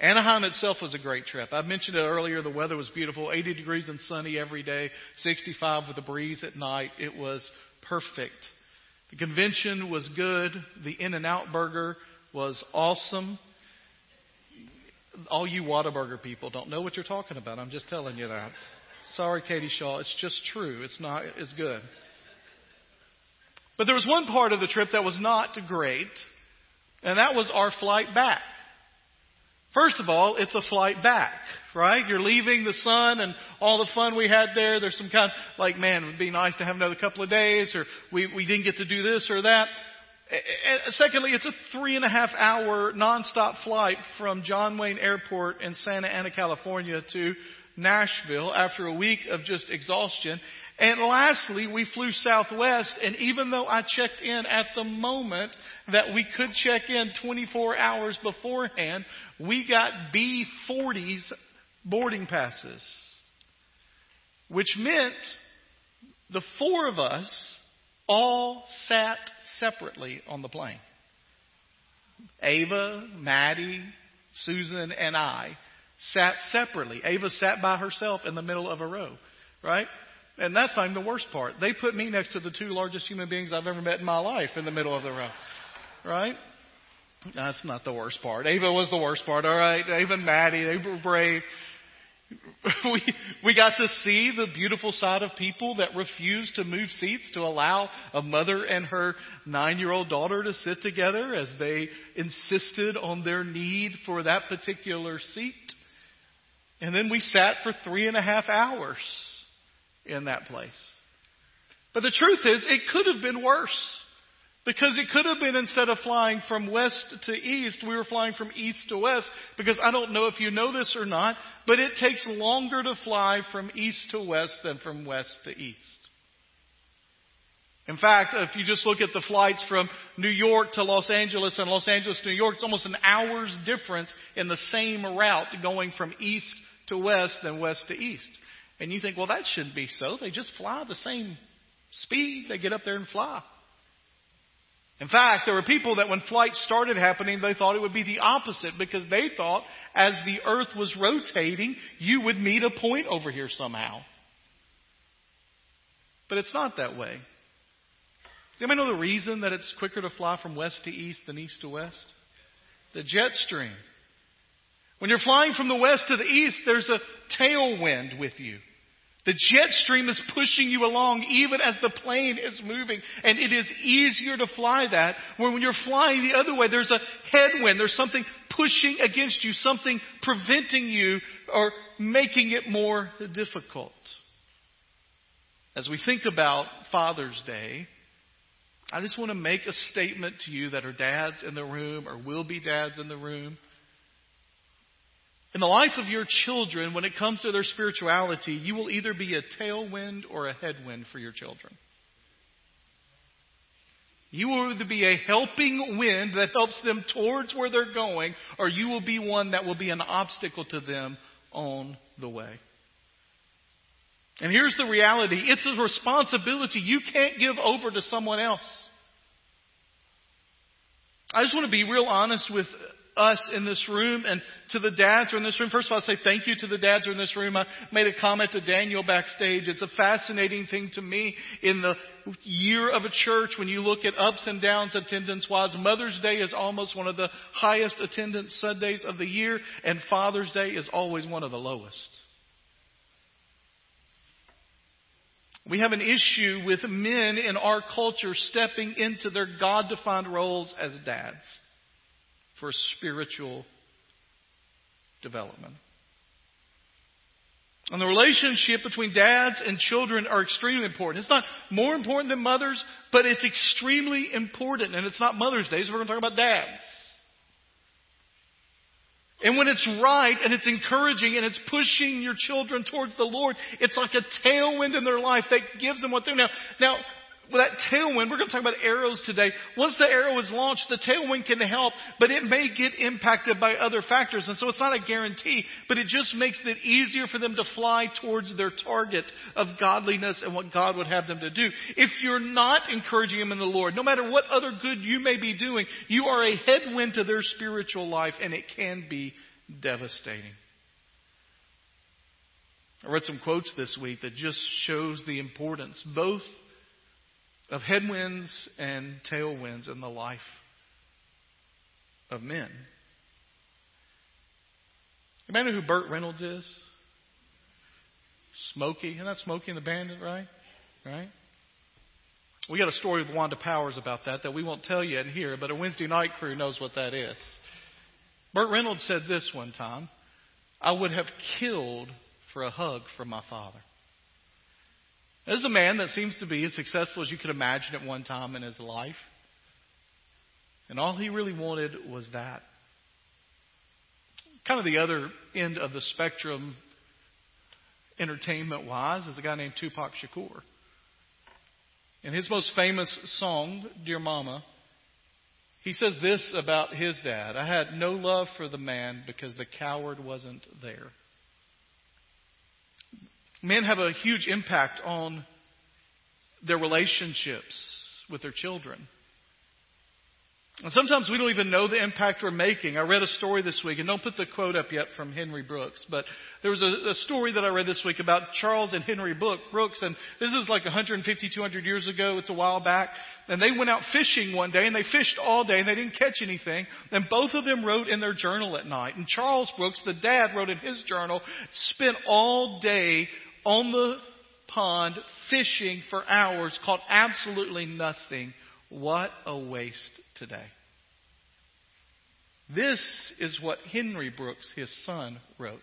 Anaheim itself was a great trip. I mentioned it earlier. The weather was beautiful 80 degrees and sunny every day, 65 with a breeze at night. It was perfect. The convention was good. The In N Out burger was awesome. All you Whataburger people don't know what you're talking about. I'm just telling you that. Sorry, Katie Shaw. It's just true. It's not as good. But there was one part of the trip that was not great, and that was our flight back. First of all, it's a flight back, right? You're leaving the sun and all the fun we had there. There's some kind of like, man, it would be nice to have another couple of days, or we, we didn't get to do this or that. Secondly, it's a three and a half hour nonstop flight from John Wayne Airport in Santa Ana, California to Nashville after a week of just exhaustion. And lastly, we flew Southwest, and even though I checked in at the moment that we could check in 24 hours beforehand, we got B40s boarding passes. Which meant the four of us all sat separately on the plane. Ava, Maddie, Susan, and I sat separately. Ava sat by herself in the middle of a row, right? And that's not even the worst part. They put me next to the two largest human beings I've ever met in my life in the middle of the row, right? That's not the worst part. Ava was the worst part, all right? Ava and Maddie, they were brave. we, we got to see the beautiful side of people that refused to move seats to allow a mother and her nine year old daughter to sit together as they insisted on their need for that particular seat. And then we sat for three and a half hours in that place. But the truth is, it could have been worse. Because it could have been instead of flying from west to east, we were flying from east to west. Because I don't know if you know this or not, but it takes longer to fly from east to west than from west to east. In fact, if you just look at the flights from New York to Los Angeles and Los Angeles to New York, it's almost an hour's difference in the same route going from east to west than west to east. And you think, well, that shouldn't be so. They just fly the same speed. They get up there and fly. In fact, there were people that when flights started happening, they thought it would be the opposite because they thought as the earth was rotating, you would meet a point over here somehow. But it's not that way. Does anybody know the reason that it's quicker to fly from west to east than east to west? The jet stream. When you're flying from the west to the east, there's a tailwind with you. The jet stream is pushing you along even as the plane is moving. And it is easier to fly that. Where when you're flying the other way, there's a headwind. There's something pushing against you, something preventing you or making it more difficult. As we think about Father's Day, I just want to make a statement to you that are dads in the room or will be dads in the room. In the life of your children, when it comes to their spirituality, you will either be a tailwind or a headwind for your children. You will either be a helping wind that helps them towards where they're going, or you will be one that will be an obstacle to them on the way. And here's the reality it's a responsibility you can't give over to someone else. I just want to be real honest with us in this room and to the dads who are in this room. First of all, I say thank you to the dads who are in this room. I made a comment to Daniel backstage. It's a fascinating thing to me in the year of a church when you look at ups and downs attendance wise. Mother's Day is almost one of the highest attendance Sundays of the year and Father's Day is always one of the lowest. We have an issue with men in our culture stepping into their God defined roles as dads for spiritual development. And the relationship between dads and children are extremely important. It's not more important than mothers, but it's extremely important. And it's not Mother's Day, so we're going to talk about dads. And when it's right and it's encouraging and it's pushing your children towards the Lord, it's like a tailwind in their life that gives them what they're now. Now, that tailwind, we're going to talk about arrows today. Once the arrow is launched, the tailwind can help, but it may get impacted by other factors. And so it's not a guarantee, but it just makes it easier for them to fly towards their target of godliness and what God would have them to do. If you're not encouraging them in the Lord, no matter what other good you may be doing, you are a headwind to their spiritual life and it can be devastating. I read some quotes this week that just shows the importance both of headwinds and tailwinds in the life of men. You know who Burt Reynolds is? Smokey. Isn't that Smokey and the Bandit, right? Right? We got a story with Wanda Powers about that that we won't tell you in here, but a Wednesday night crew knows what that is. Burt Reynolds said this one time I would have killed for a hug from my father. Is a man that seems to be as successful as you could imagine at one time in his life. And all he really wanted was that. Kind of the other end of the spectrum, entertainment wise, is a guy named Tupac Shakur. In his most famous song, Dear Mama, he says this about his dad I had no love for the man because the coward wasn't there. Men have a huge impact on their relationships with their children. And sometimes we don't even know the impact we're making. I read a story this week, and don't put the quote up yet from Henry Brooks, but there was a, a story that I read this week about Charles and Henry Brooks, and this is like 150, 200 years ago. It's a while back. And they went out fishing one day, and they fished all day, and they didn't catch anything. And both of them wrote in their journal at night. And Charles Brooks, the dad, wrote in his journal, spent all day on the pond fishing for hours, caught absolutely nothing. What a waste today. This is what Henry Brooks, his son, wrote.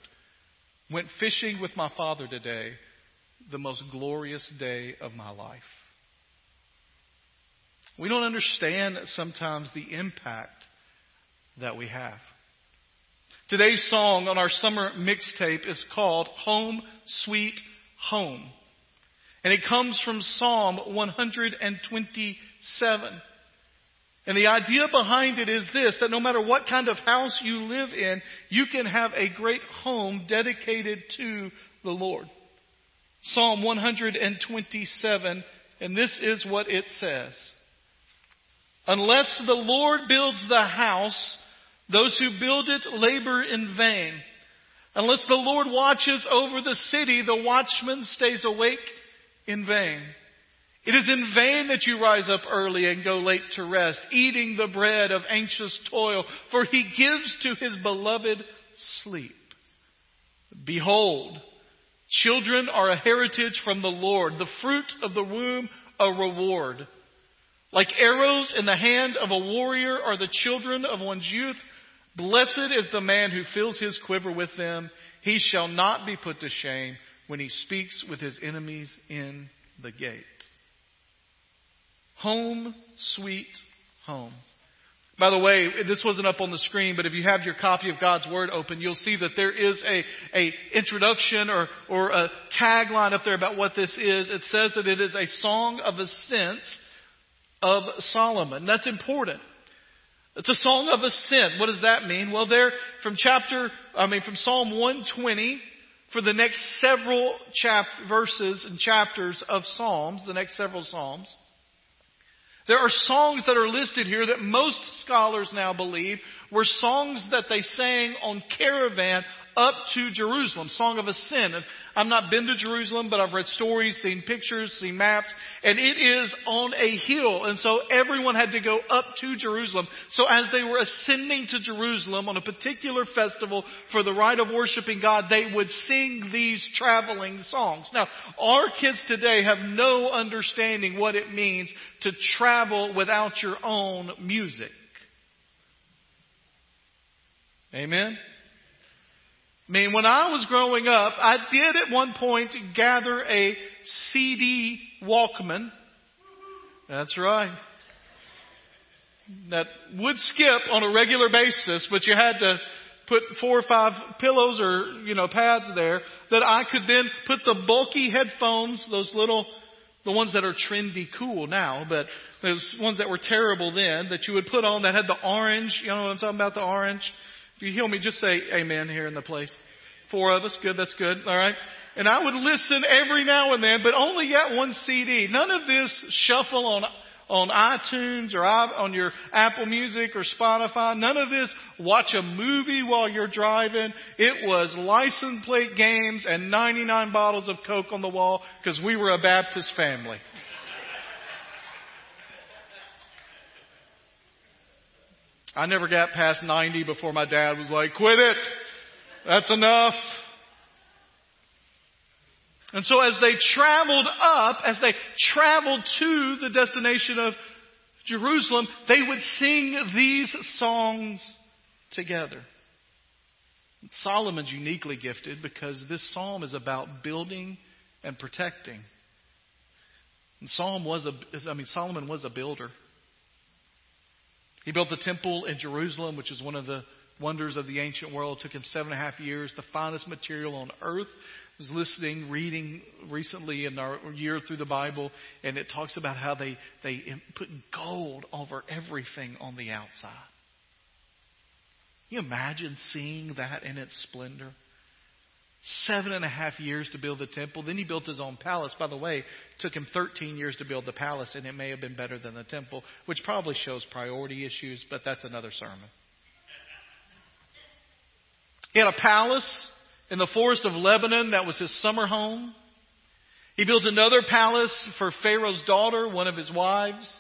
Went fishing with my father today, the most glorious day of my life. We don't understand sometimes the impact that we have. Today's song on our summer mixtape is called Home Sweet Home. And it comes from Psalm 127. And the idea behind it is this that no matter what kind of house you live in, you can have a great home dedicated to the Lord. Psalm 127, and this is what it says Unless the Lord builds the house, those who build it labor in vain. Unless the Lord watches over the city, the watchman stays awake in vain. It is in vain that you rise up early and go late to rest, eating the bread of anxious toil, for he gives to his beloved sleep. Behold, children are a heritage from the Lord, the fruit of the womb a reward. Like arrows in the hand of a warrior are the children of one's youth. Blessed is the man who fills his quiver with them. He shall not be put to shame when he speaks with his enemies in the gate. Home, sweet home. By the way, this wasn't up on the screen, but if you have your copy of God's Word open, you'll see that there is a, a introduction or, or a tagline up there about what this is. It says that it is a song of ascent of Solomon. That's important. It's a song of ascent. What does that mean? Well, there from chapter, I mean, from Psalm 120 for the next several chap- verses and chapters of Psalms, the next several Psalms, there are songs that are listed here that most scholars now believe were songs that they sang on caravan up to Jerusalem, Song of Ascent. I've not been to Jerusalem, but I've read stories, seen pictures, seen maps, and it is on a hill. And so everyone had to go up to Jerusalem. So as they were ascending to Jerusalem on a particular festival for the rite of worshiping God, they would sing these traveling songs. Now, our kids today have no understanding what it means to travel without your own music. Amen? I mean, when I was growing up, I did at one point gather a CD Walkman. That's right. That would skip on a regular basis, but you had to put four or five pillows or, you know, pads there that I could then put the bulky headphones, those little, the ones that are trendy cool now, but those ones that were terrible then that you would put on that had the orange, you know what I'm talking about, the orange if you heal me, just say amen here in the place. Four of us. Good. That's good. All right. And I would listen every now and then, but only got one CD. None of this shuffle on on iTunes or on your Apple Music or Spotify. None of this. Watch a movie while you're driving. It was license plate games and 99 bottles of Coke on the wall because we were a Baptist family. I never got past 90 before my dad was like, quit it. That's enough. And so as they traveled up, as they traveled to the destination of Jerusalem, they would sing these songs together. Solomon's uniquely gifted because this psalm is about building and protecting. And Psalm was a, I mean, Solomon was a builder. He built the temple in Jerusalem, which is one of the wonders of the ancient world. It took him seven and a half years, the finest material on earth. I was listening, reading recently in our year through the Bible, and it talks about how they, they put gold over everything on the outside. Can you imagine seeing that in its splendor? Seven and a half years to build the temple. Then he built his own palace. By the way, it took him 13 years to build the palace, and it may have been better than the temple, which probably shows priority issues, but that's another sermon. He had a palace in the forest of Lebanon that was his summer home. He built another palace for Pharaoh's daughter, one of his wives.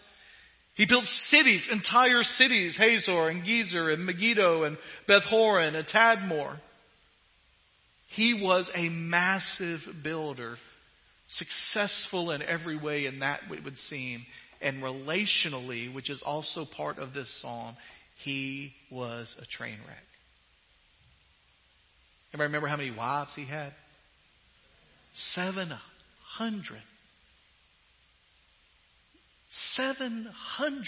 He built cities, entire cities, Hazor and Gezer and Megiddo and Beth Horon and Tadmor. He was a massive builder, successful in every way in that it would seem. And relationally, which is also part of this psalm, he was a train wreck. Anybody remember how many wives he had? 700. 700.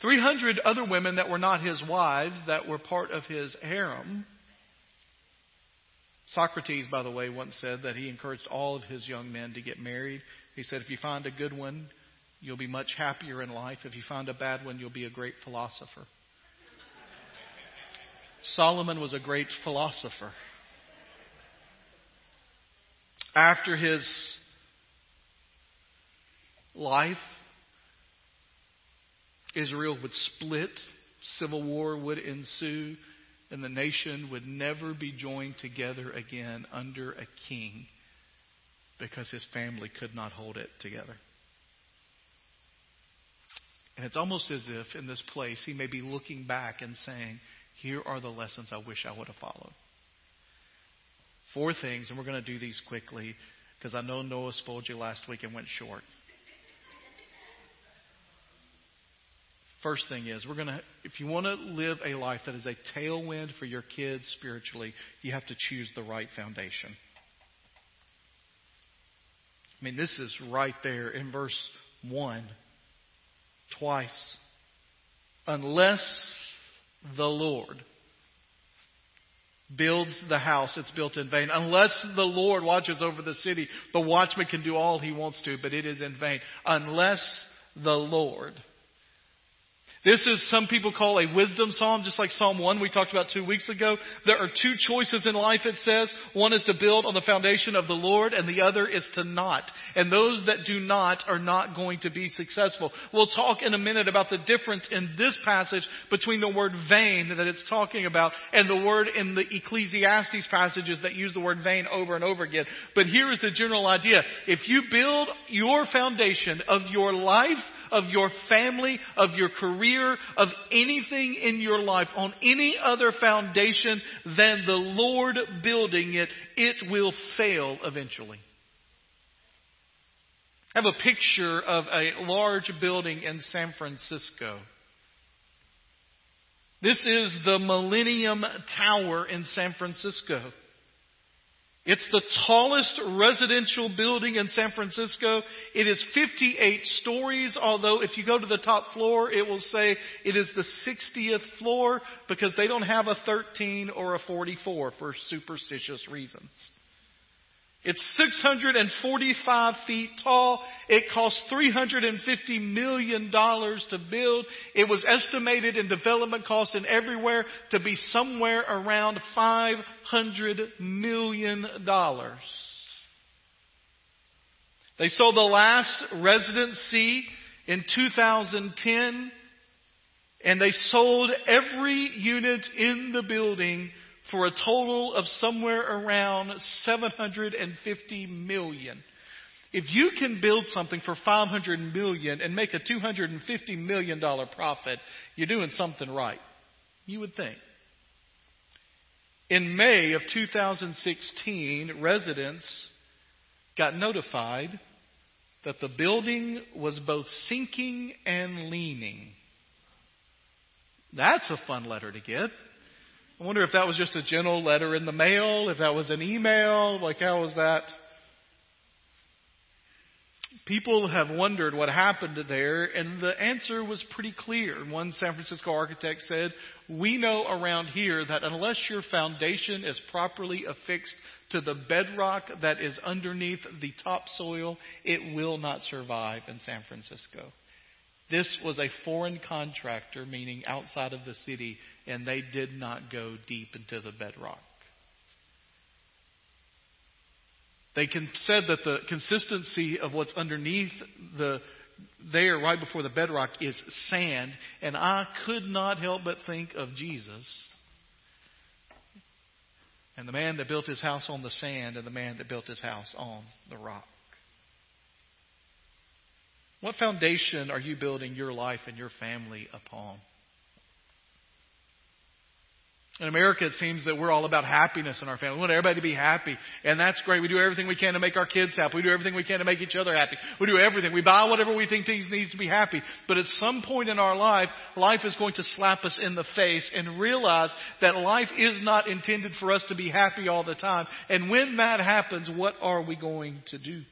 300 other women that were not his wives, that were part of his harem. Socrates, by the way, once said that he encouraged all of his young men to get married. He said, if you find a good one, you'll be much happier in life. If you find a bad one, you'll be a great philosopher. Solomon was a great philosopher. After his life, Israel would split, civil war would ensue, and the nation would never be joined together again under a king because his family could not hold it together. And it's almost as if in this place he may be looking back and saying, Here are the lessons I wish I would have followed. Four things, and we're going to do these quickly because I know Noah spoiled you last week and went short. First thing is, we're going to, if you want to live a life that is a tailwind for your kids spiritually, you have to choose the right foundation. I mean, this is right there in verse 1, twice. Unless the Lord builds the house, it's built in vain. Unless the Lord watches over the city, the watchman can do all he wants to, but it is in vain. Unless the Lord. This is some people call a wisdom psalm, just like Psalm 1 we talked about two weeks ago. There are two choices in life, it says. One is to build on the foundation of the Lord, and the other is to not. And those that do not are not going to be successful. We'll talk in a minute about the difference in this passage between the word vain that it's talking about and the word in the Ecclesiastes passages that use the word vain over and over again. But here is the general idea. If you build your foundation of your life of your family, of your career, of anything in your life on any other foundation than the Lord building it, it will fail eventually. I have a picture of a large building in San Francisco. This is the Millennium Tower in San Francisco. It's the tallest residential building in San Francisco. It is 58 stories, although if you go to the top floor, it will say it is the 60th floor because they don't have a 13 or a 44 for superstitious reasons. It's 645 feet tall. It cost $350 million to build. It was estimated in development cost and everywhere to be somewhere around $500 million. They sold the last residency in 2010, and they sold every unit in the building for a total of somewhere around 750 million. If you can build something for 500 million and make a 250 million dollar profit, you're doing something right. You would think. In May of 2016, residents got notified that the building was both sinking and leaning. That's a fun letter to get. I wonder if that was just a general letter in the mail, if that was an email, like how was that? People have wondered what happened there, and the answer was pretty clear. One San Francisco architect said, We know around here that unless your foundation is properly affixed to the bedrock that is underneath the topsoil, it will not survive in San Francisco. This was a foreign contractor, meaning outside of the city, and they did not go deep into the bedrock. They said that the consistency of what's underneath the there right before the bedrock is sand, and I could not help but think of Jesus and the man that built his house on the sand and the man that built his house on the rock. What foundation are you building your life and your family upon? In America, it seems that we're all about happiness in our family. We want everybody to be happy. And that's great. We do everything we can to make our kids happy. We do everything we can to make each other happy. We do everything. We buy whatever we think needs to be happy. But at some point in our life, life is going to slap us in the face and realize that life is not intended for us to be happy all the time. And when that happens, what are we going to do?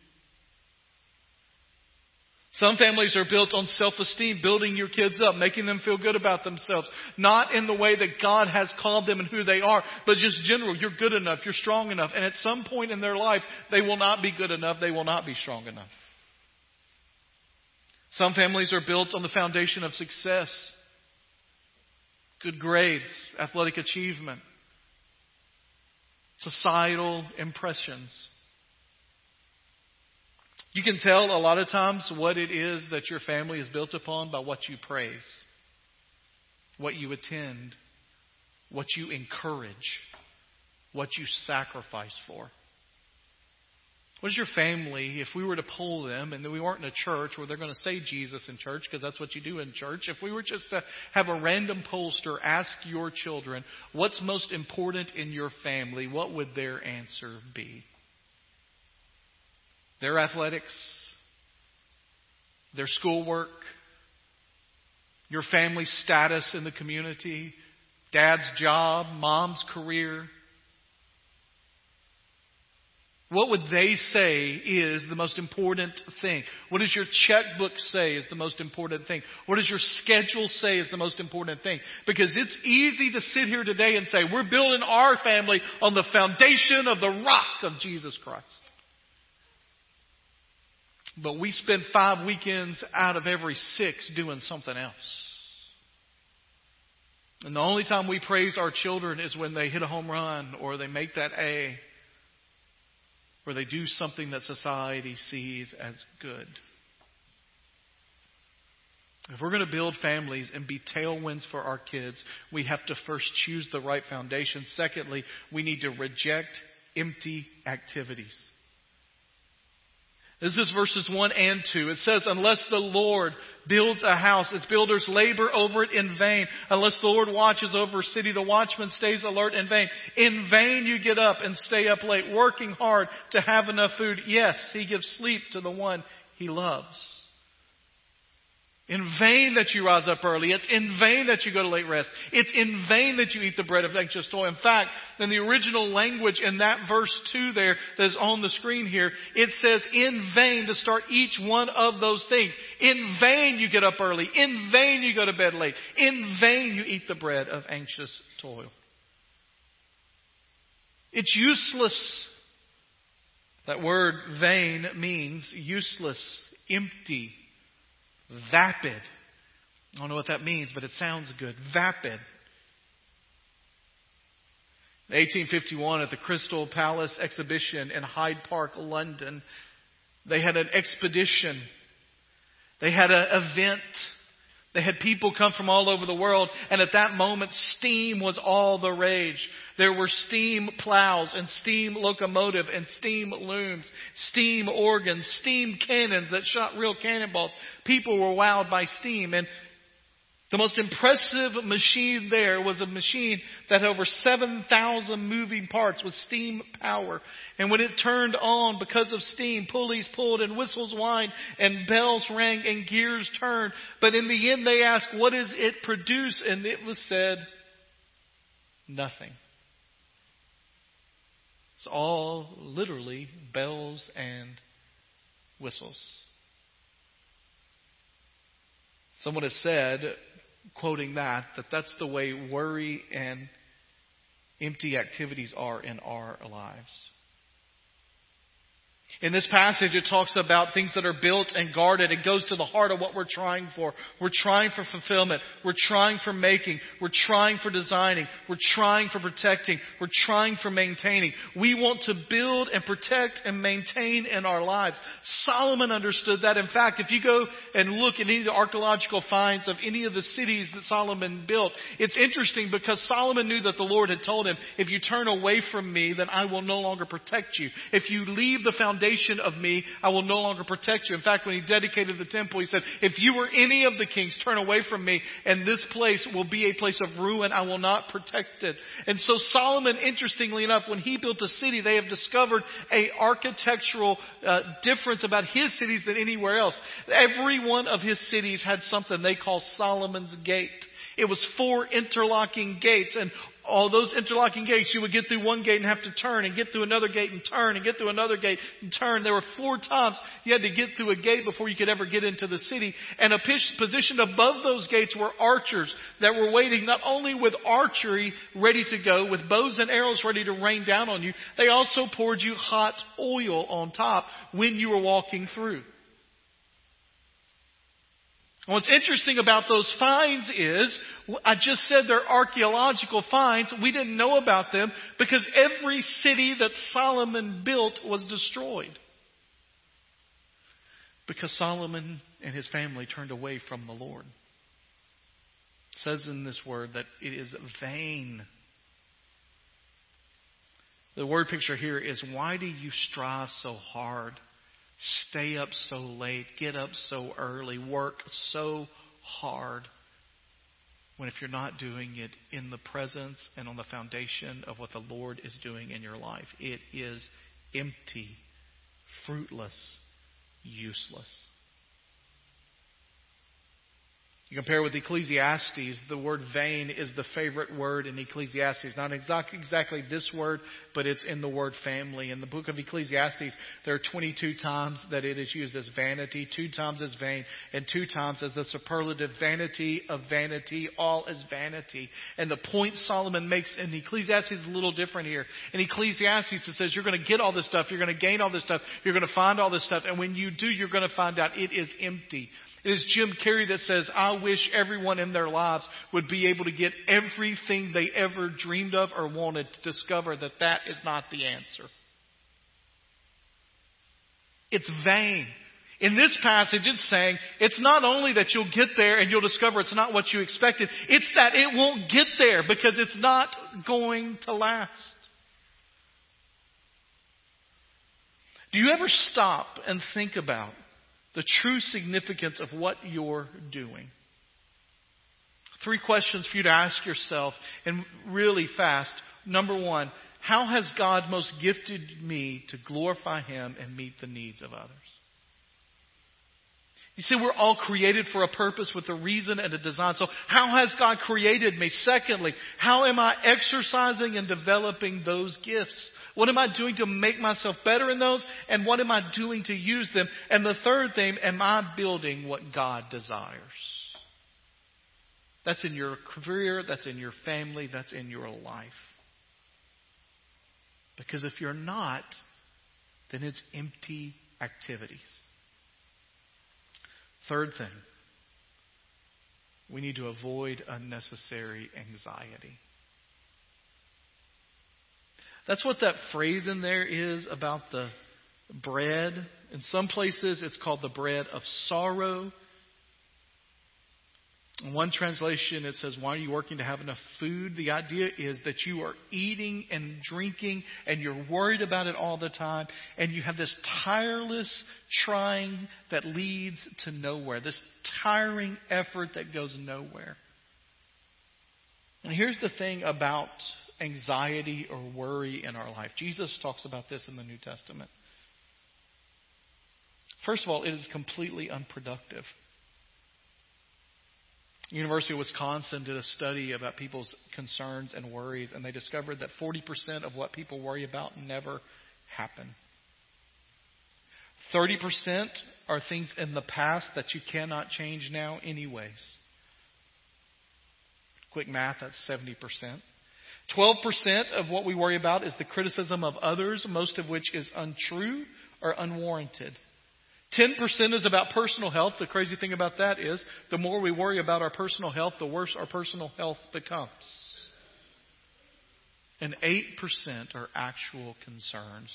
Some families are built on self-esteem, building your kids up, making them feel good about themselves. Not in the way that God has called them and who they are, but just general. You're good enough. You're strong enough. And at some point in their life, they will not be good enough. They will not be strong enough. Some families are built on the foundation of success. Good grades, athletic achievement, societal impressions. You can tell a lot of times what it is that your family is built upon by what you praise, what you attend, what you encourage, what you sacrifice for. What is your family, if we were to poll them and we weren't in a church where they're going to say Jesus in church, because that's what you do in church, if we were just to have a random pollster ask your children, what's most important in your family, what would their answer be? Their athletics, their schoolwork, your family status in the community, dad's job, mom's career. What would they say is the most important thing? What does your checkbook say is the most important thing? What does your schedule say is the most important thing? Because it's easy to sit here today and say, we're building our family on the foundation of the rock of Jesus Christ. But we spend five weekends out of every six doing something else. And the only time we praise our children is when they hit a home run or they make that A or they do something that society sees as good. If we're going to build families and be tailwinds for our kids, we have to first choose the right foundation. Secondly, we need to reject empty activities. This is verses 1 and 2. It says, Unless the Lord builds a house, its builders labor over it in vain. Unless the Lord watches over a city, the watchman stays alert in vain. In vain you get up and stay up late, working hard to have enough food. Yes, he gives sleep to the one he loves. In vain that you rise up early. It's in vain that you go to late rest. It's in vain that you eat the bread of anxious toil. In fact, in the original language in that verse 2 there that is on the screen here, it says in vain to start each one of those things. In vain you get up early. In vain you go to bed late. In vain you eat the bread of anxious toil. It's useless. That word vain means useless, empty, Vapid. I don't know what that means, but it sounds good. Vapid. 1851 at the Crystal Palace exhibition in Hyde Park, London, They had an expedition. They had an event. They had people come from all over the world, and at that moment, steam was all the rage. There were steam plows and steam locomotive and steam looms, steam organs, steam cannons that shot real cannonballs. People were wowed by steam, and the most impressive machine there was a machine that had over 7,000 moving parts with steam power. And when it turned on because of steam, pulleys pulled and whistles whined and bells rang and gears turned. But in the end they asked, what does it produce? And it was said, nothing. It's all literally bells and whistles. Someone has said quoting that, that that's the way worry and empty activities are in our lives. In this passage, it talks about things that are built and guarded. It goes to the heart of what we're trying for. We're trying for fulfillment. We're trying for making. We're trying for designing. We're trying for protecting. We're trying for maintaining. We want to build and protect and maintain in our lives. Solomon understood that. In fact, if you go and look at any of the archaeological finds of any of the cities that Solomon built, it's interesting because Solomon knew that the Lord had told him, if you turn away from me, then I will no longer protect you. If you leave the foundation of me, I will no longer protect you. In fact, when he dedicated the temple, he said, if you were any of the kings, turn away from me, and this place will be a place of ruin. I will not protect it. And so Solomon, interestingly enough, when he built a city, they have discovered a architectural uh, difference about his cities than anywhere else. Every one of his cities had something they call Solomon's Gate. It was four interlocking gates, and all those interlocking gates, you would get through one gate and have to turn and get through another gate and turn and get through another gate and turn. There were four times you had to get through a gate before you could ever get into the city. And a positioned above those gates were archers that were waiting not only with archery ready to go, with bows and arrows ready to rain down on you, they also poured you hot oil on top when you were walking through. And what's interesting about those finds is, I just said they're archaeological finds. We didn't know about them because every city that Solomon built was destroyed. Because Solomon and his family turned away from the Lord. It says in this word that it is vain. The word picture here is why do you strive so hard? Stay up so late, get up so early, work so hard, when if you're not doing it in the presence and on the foundation of what the Lord is doing in your life, it is empty, fruitless, useless. You compare with Ecclesiastes, the word vain is the favorite word in Ecclesiastes. Not exactly, exactly this word, but it's in the word family. In the book of Ecclesiastes, there are 22 times that it is used as vanity, two times as vain, and two times as the superlative vanity of vanity. All is vanity. And the point Solomon makes in Ecclesiastes is a little different here. In Ecclesiastes, it says you're going to get all this stuff, you're going to gain all this stuff, you're going to find all this stuff, and when you do, you're going to find out it is empty. It is Jim Carrey that says, I wish everyone in their lives would be able to get everything they ever dreamed of or wanted to discover that that is not the answer. It's vain. In this passage, it's saying it's not only that you'll get there and you'll discover it's not what you expected, it's that it won't get there because it's not going to last. Do you ever stop and think about the true significance of what you're doing. Three questions for you to ask yourself, and really fast. Number one, how has God most gifted me to glorify Him and meet the needs of others? You see, we're all created for a purpose with a reason and a design. So, how has God created me? Secondly, how am I exercising and developing those gifts? What am I doing to make myself better in those? And what am I doing to use them? And the third thing, am I building what God desires? That's in your career, that's in your family, that's in your life. Because if you're not, then it's empty activities. Third thing, we need to avoid unnecessary anxiety. That's what that phrase in there is about the bread. In some places, it's called the bread of sorrow. In one translation, it says, Why are you working to have enough food? The idea is that you are eating and drinking and you're worried about it all the time, and you have this tireless trying that leads to nowhere, this tiring effort that goes nowhere. And here's the thing about anxiety or worry in our life Jesus talks about this in the New Testament. First of all, it is completely unproductive. University of Wisconsin did a study about people's concerns and worries, and they discovered that 40% of what people worry about never happen. 30% are things in the past that you cannot change now, anyways. Quick math, that's 70%. 12% of what we worry about is the criticism of others, most of which is untrue or unwarranted. 10% is about personal health. The crazy thing about that is the more we worry about our personal health, the worse our personal health becomes. And 8% are actual concerns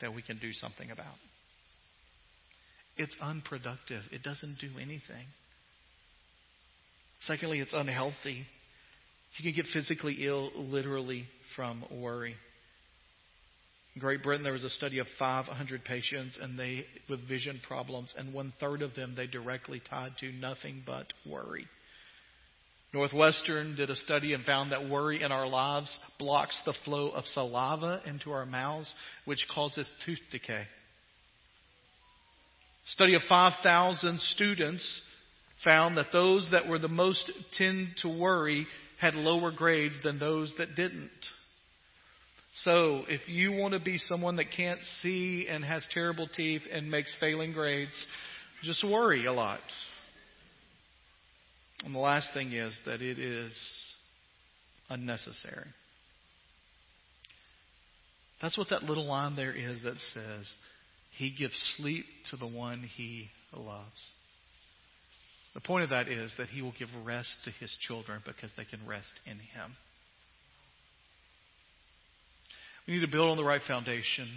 that we can do something about. It's unproductive, it doesn't do anything. Secondly, it's unhealthy. You can get physically ill literally from worry. Great Britain, there was a study of 500 patients and they with vision problems, and one third of them they directly tied to nothing but worry. Northwestern did a study and found that worry in our lives blocks the flow of saliva into our mouths, which causes tooth decay. Study of 5,000 students found that those that were the most tend to worry had lower grades than those that didn't. So, if you want to be someone that can't see and has terrible teeth and makes failing grades, just worry a lot. And the last thing is that it is unnecessary. That's what that little line there is that says, He gives sleep to the one He loves. The point of that is that He will give rest to His children because they can rest in Him. We need to build on the right foundation.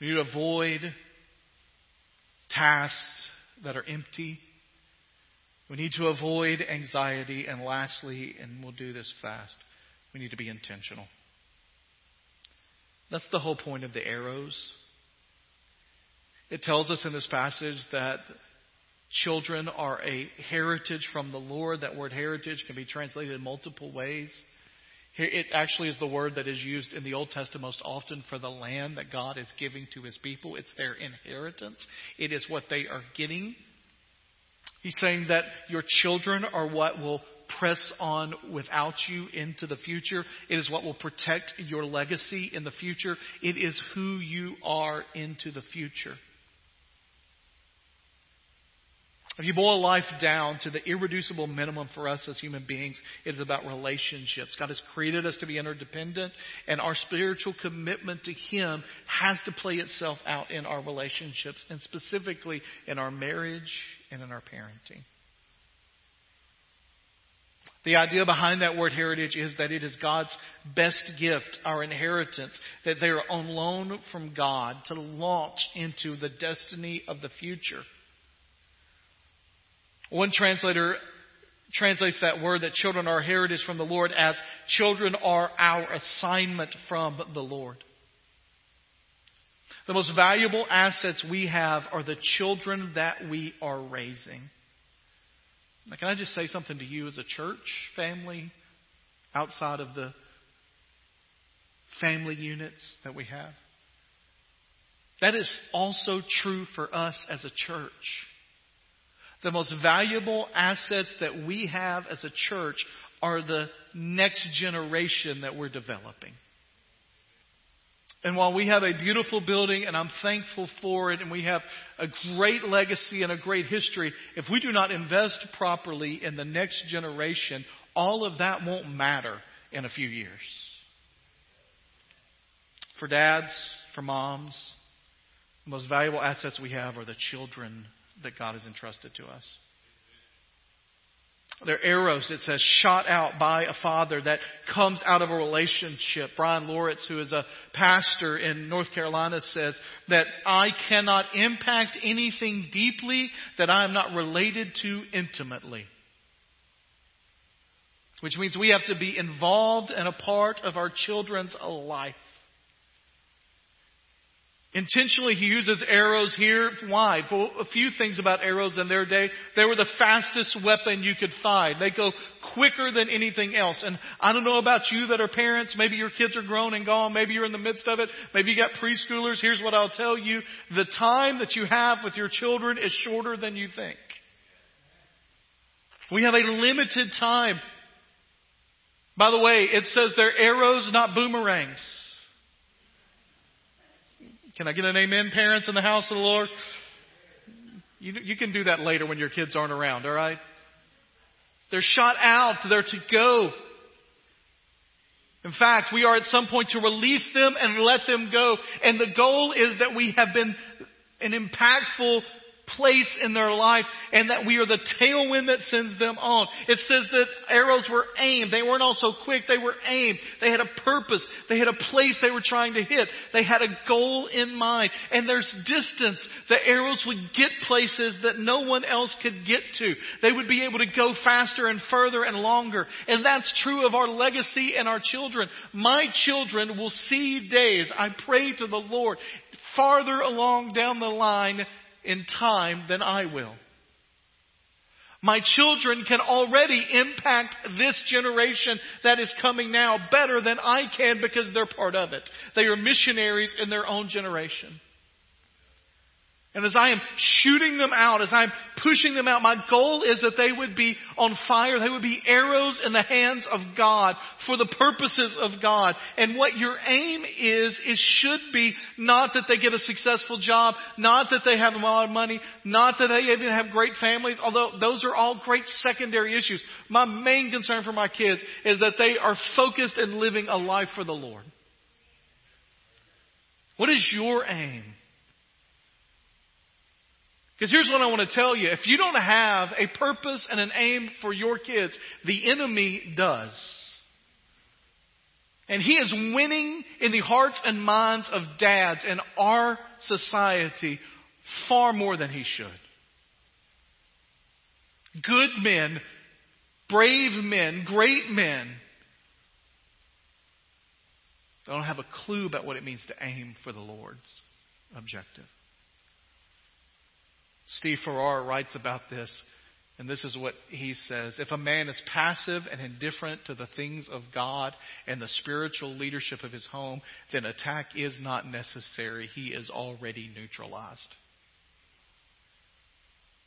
We need to avoid tasks that are empty. We need to avoid anxiety. And lastly, and we'll do this fast, we need to be intentional. That's the whole point of the arrows. It tells us in this passage that children are a heritage from the Lord. That word heritage can be translated in multiple ways. It actually is the word that is used in the Old Testament most often for the land that God is giving to his people. It's their inheritance, it is what they are getting. He's saying that your children are what will press on without you into the future. It is what will protect your legacy in the future. It is who you are into the future. If you boil life down to the irreducible minimum for us as human beings, it is about relationships. God has created us to be interdependent, and our spiritual commitment to Him has to play itself out in our relationships, and specifically in our marriage and in our parenting. The idea behind that word heritage is that it is God's best gift, our inheritance, that they are on loan from God to launch into the destiny of the future. One translator translates that word that children are heritage from the Lord as children are our assignment from the Lord. The most valuable assets we have are the children that we are raising. Now, can I just say something to you as a church family outside of the family units that we have? That is also true for us as a church. The most valuable assets that we have as a church are the next generation that we're developing. And while we have a beautiful building and I'm thankful for it and we have a great legacy and a great history, if we do not invest properly in the next generation, all of that won't matter in a few years. For dads, for moms, the most valuable assets we have are the children that God has entrusted to us. They're arrows, it says, shot out by a father that comes out of a relationship. Bryan Loritts, who is a pastor in North Carolina, says that I cannot impact anything deeply that I am not related to intimately. Which means we have to be involved and a part of our children's life. Intentionally, he uses arrows here. Why? For a few things about arrows in their day. They were the fastest weapon you could find. They go quicker than anything else. And I don't know about you that are parents. Maybe your kids are grown and gone. Maybe you're in the midst of it. Maybe you got preschoolers. Here's what I'll tell you. The time that you have with your children is shorter than you think. We have a limited time. By the way, it says they're arrows, not boomerangs. Can I get an amen, parents in the house of the Lord? You, you can do that later when your kids aren't around, all right? They're shot out, they're to go. In fact, we are at some point to release them and let them go. And the goal is that we have been an impactful place in their life and that we are the tailwind that sends them on. It says that arrows were aimed. They weren't all so quick. They were aimed. They had a purpose. They had a place they were trying to hit. They had a goal in mind. And there's distance. The arrows would get places that no one else could get to. They would be able to go faster and further and longer. And that's true of our legacy and our children. My children will see days, I pray to the Lord, farther along down the line in time than I will. My children can already impact this generation that is coming now better than I can because they're part of it. They are missionaries in their own generation. And as I am shooting them out, as I'm pushing them out, my goal is that they would be on fire. They would be arrows in the hands of God for the purposes of God. And what your aim is, is should be not that they get a successful job, not that they have a lot of money, not that they even have great families, although those are all great secondary issues. My main concern for my kids is that they are focused and living a life for the Lord. What is your aim? Because here's what I want to tell you. If you don't have a purpose and an aim for your kids, the enemy does. And he is winning in the hearts and minds of dads in our society far more than he should. Good men, brave men, great men don't have a clue about what it means to aim for the Lord's objective. Steve Farrar writes about this, and this is what he says. If a man is passive and indifferent to the things of God and the spiritual leadership of his home, then attack is not necessary. He is already neutralized.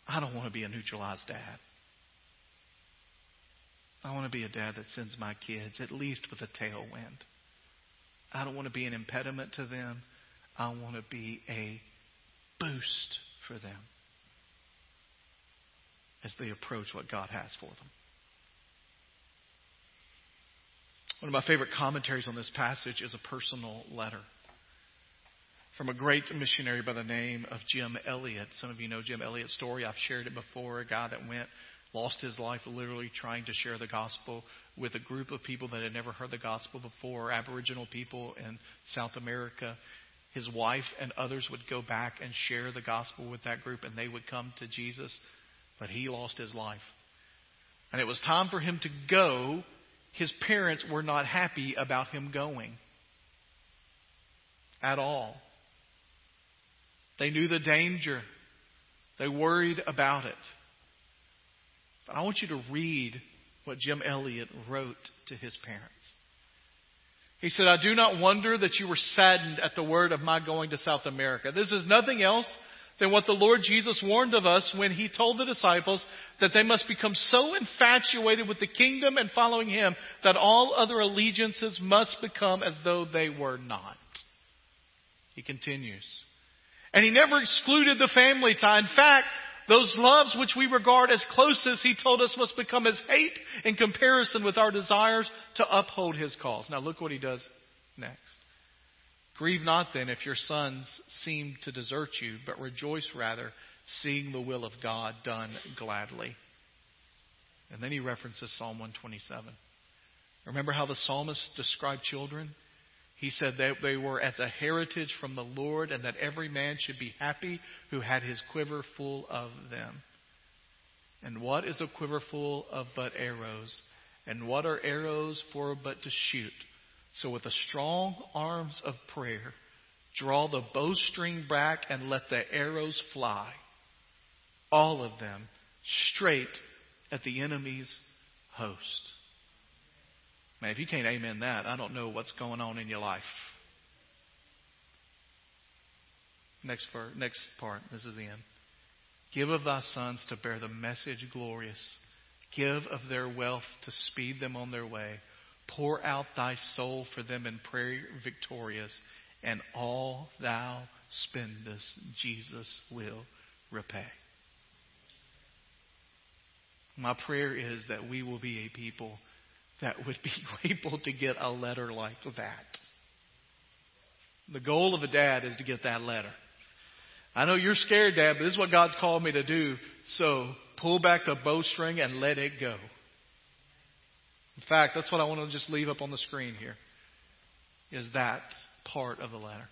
I don't want to be a neutralized dad. I want to be a dad that sends my kids at least with a tailwind. I don't want to be an impediment to them. I want to be a boost for them as they approach what God has for them. One of my favorite commentaries on this passage is a personal letter from a great missionary by the name of Jim Elliot. Some of you know Jim Elliot's story. I've shared it before. A guy that went, lost his life literally trying to share the gospel with a group of people that had never heard the gospel before, Aboriginal people in South America. His wife and others would go back and share the gospel with that group, and they would come to Jesus but he lost his life. And it was time for him to go. His parents were not happy about him going at all. They knew the danger. They worried about it. But I want you to read what Jim Elliot wrote to his parents. He said, I do not wonder that you were saddened at the word of my going to South America. This is nothing else than what the Lord Jesus warned of us when he told the disciples that they must become so infatuated with the kingdom and following him that all other allegiances must become as though they were not. He continues. And he never excluded the family tie. In fact, those loves which we regard as closest, he told us, must become as hate in comparison with our desires to uphold his cause. Now look what he does next. Grieve not then if your sons seem to desert you, but rejoice rather, seeing the will of God done gladly. And then he references Psalm 127. Remember how the psalmist described children? He said that they were as a heritage from the Lord and that every man should be happy who had his quiver full of them. And what is a quiver full of but arrows? And what are arrows for but to shoot? So with the strong arms of prayer, draw the bowstring back and let the arrows fly. All of them straight at the enemy's host. Man, if you can't amen that, I don't know what's going on in your life. Next part, next part. This is the end. Give of thy sons to bear the message glorious. Give of their wealth to speed them on their way. Pour out thy soul for them in prayer victorious, and all thou spendest, Jesus will repay. My prayer is that we will be a people that would be able to get a letter like that. The goal of a dad is to get that letter. I know you're scared, Dad, but this is what God's called me to do. So pull back the bowstring and let it go. In fact, that's what I want to just leave up on the screen here. Is that part of the letter.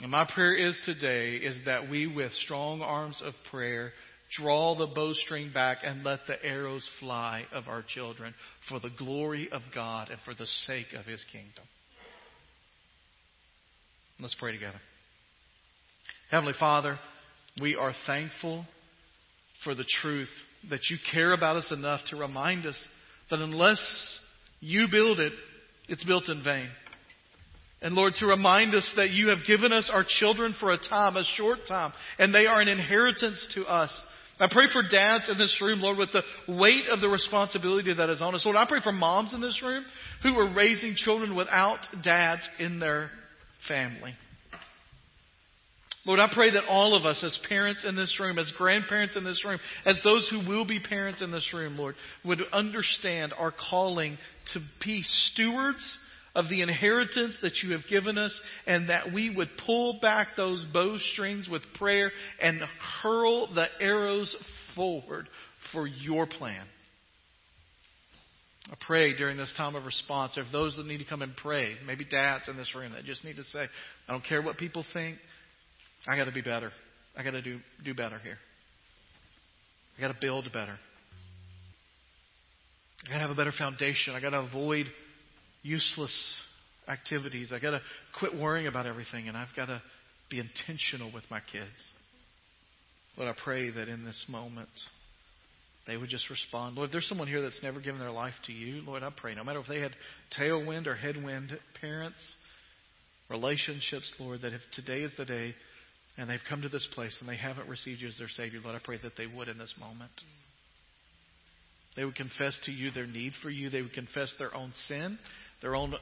And my prayer is today is that we with strong arms of prayer draw the bowstring back and let the arrows fly of our children for the glory of God and for the sake of His kingdom. Let's pray together. Heavenly Father, we are thankful for the truth that you care about us enough to remind us that unless you build it, it's built in vain. And Lord, to remind us that you have given us our children for a time, a short time, and they are an inheritance to us. I pray for dads in this room, Lord, with the weight of the responsibility that is on us. Lord, I pray for moms in this room who are raising children without dads in their family. Lord, I pray that all of us, as parents in this room, as grandparents in this room, as those who will be parents in this room, Lord, would understand our calling to be stewards of the inheritance that you have given us, and that we would pull back those bowstrings with prayer and hurl the arrows forward for your plan. I pray during this time of response, if those that need to come and pray, maybe dads in this room that just need to say, I don't care what people think, I got to be better. I got to do do better here. I got to build better. I got to have a better foundation. I got to avoid useless activities. I got to quit worrying about everything, and I've got to be intentional with my kids. Lord, I pray that in this moment they would just respond. Lord, if there's someone here that's never given their life to you, Lord, I pray, no matter if they had tailwind or headwind parents, relationships, Lord, that if today is the day and they've come to this place and they haven't received you as their Savior, Lord, I pray that they would in this moment. They would confess to you their need for you. They would confess their own sin their own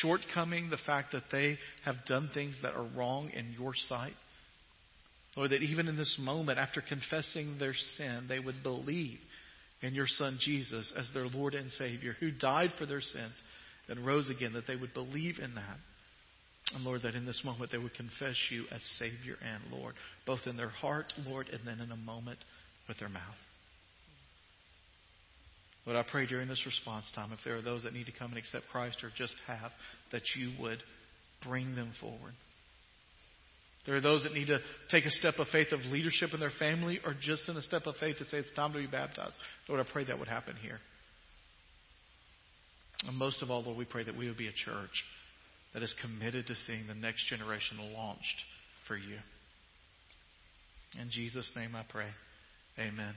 shortcoming, the fact that they have done things that are wrong in your sight. Lord, that even in this moment, after confessing their sin, they would believe in your Son Jesus as their Lord and Savior, who died for their sins and rose again, that they would believe in that. And Lord, that in this moment they would confess you as Savior and Lord, both in their heart, Lord, and then in a moment with their mouth. Lord, I pray during this response time, if there are those that need to come and accept Christ or just have, that you would bring them forward. There are those that need to take a step of faith of leadership in their family or just in a step of faith to say it's time to be baptized. Lord, I pray that would happen here. And most of all, Lord, we pray that we would be a church that is committed to seeing the next generation launched for you. In Jesus' name I pray. Amen.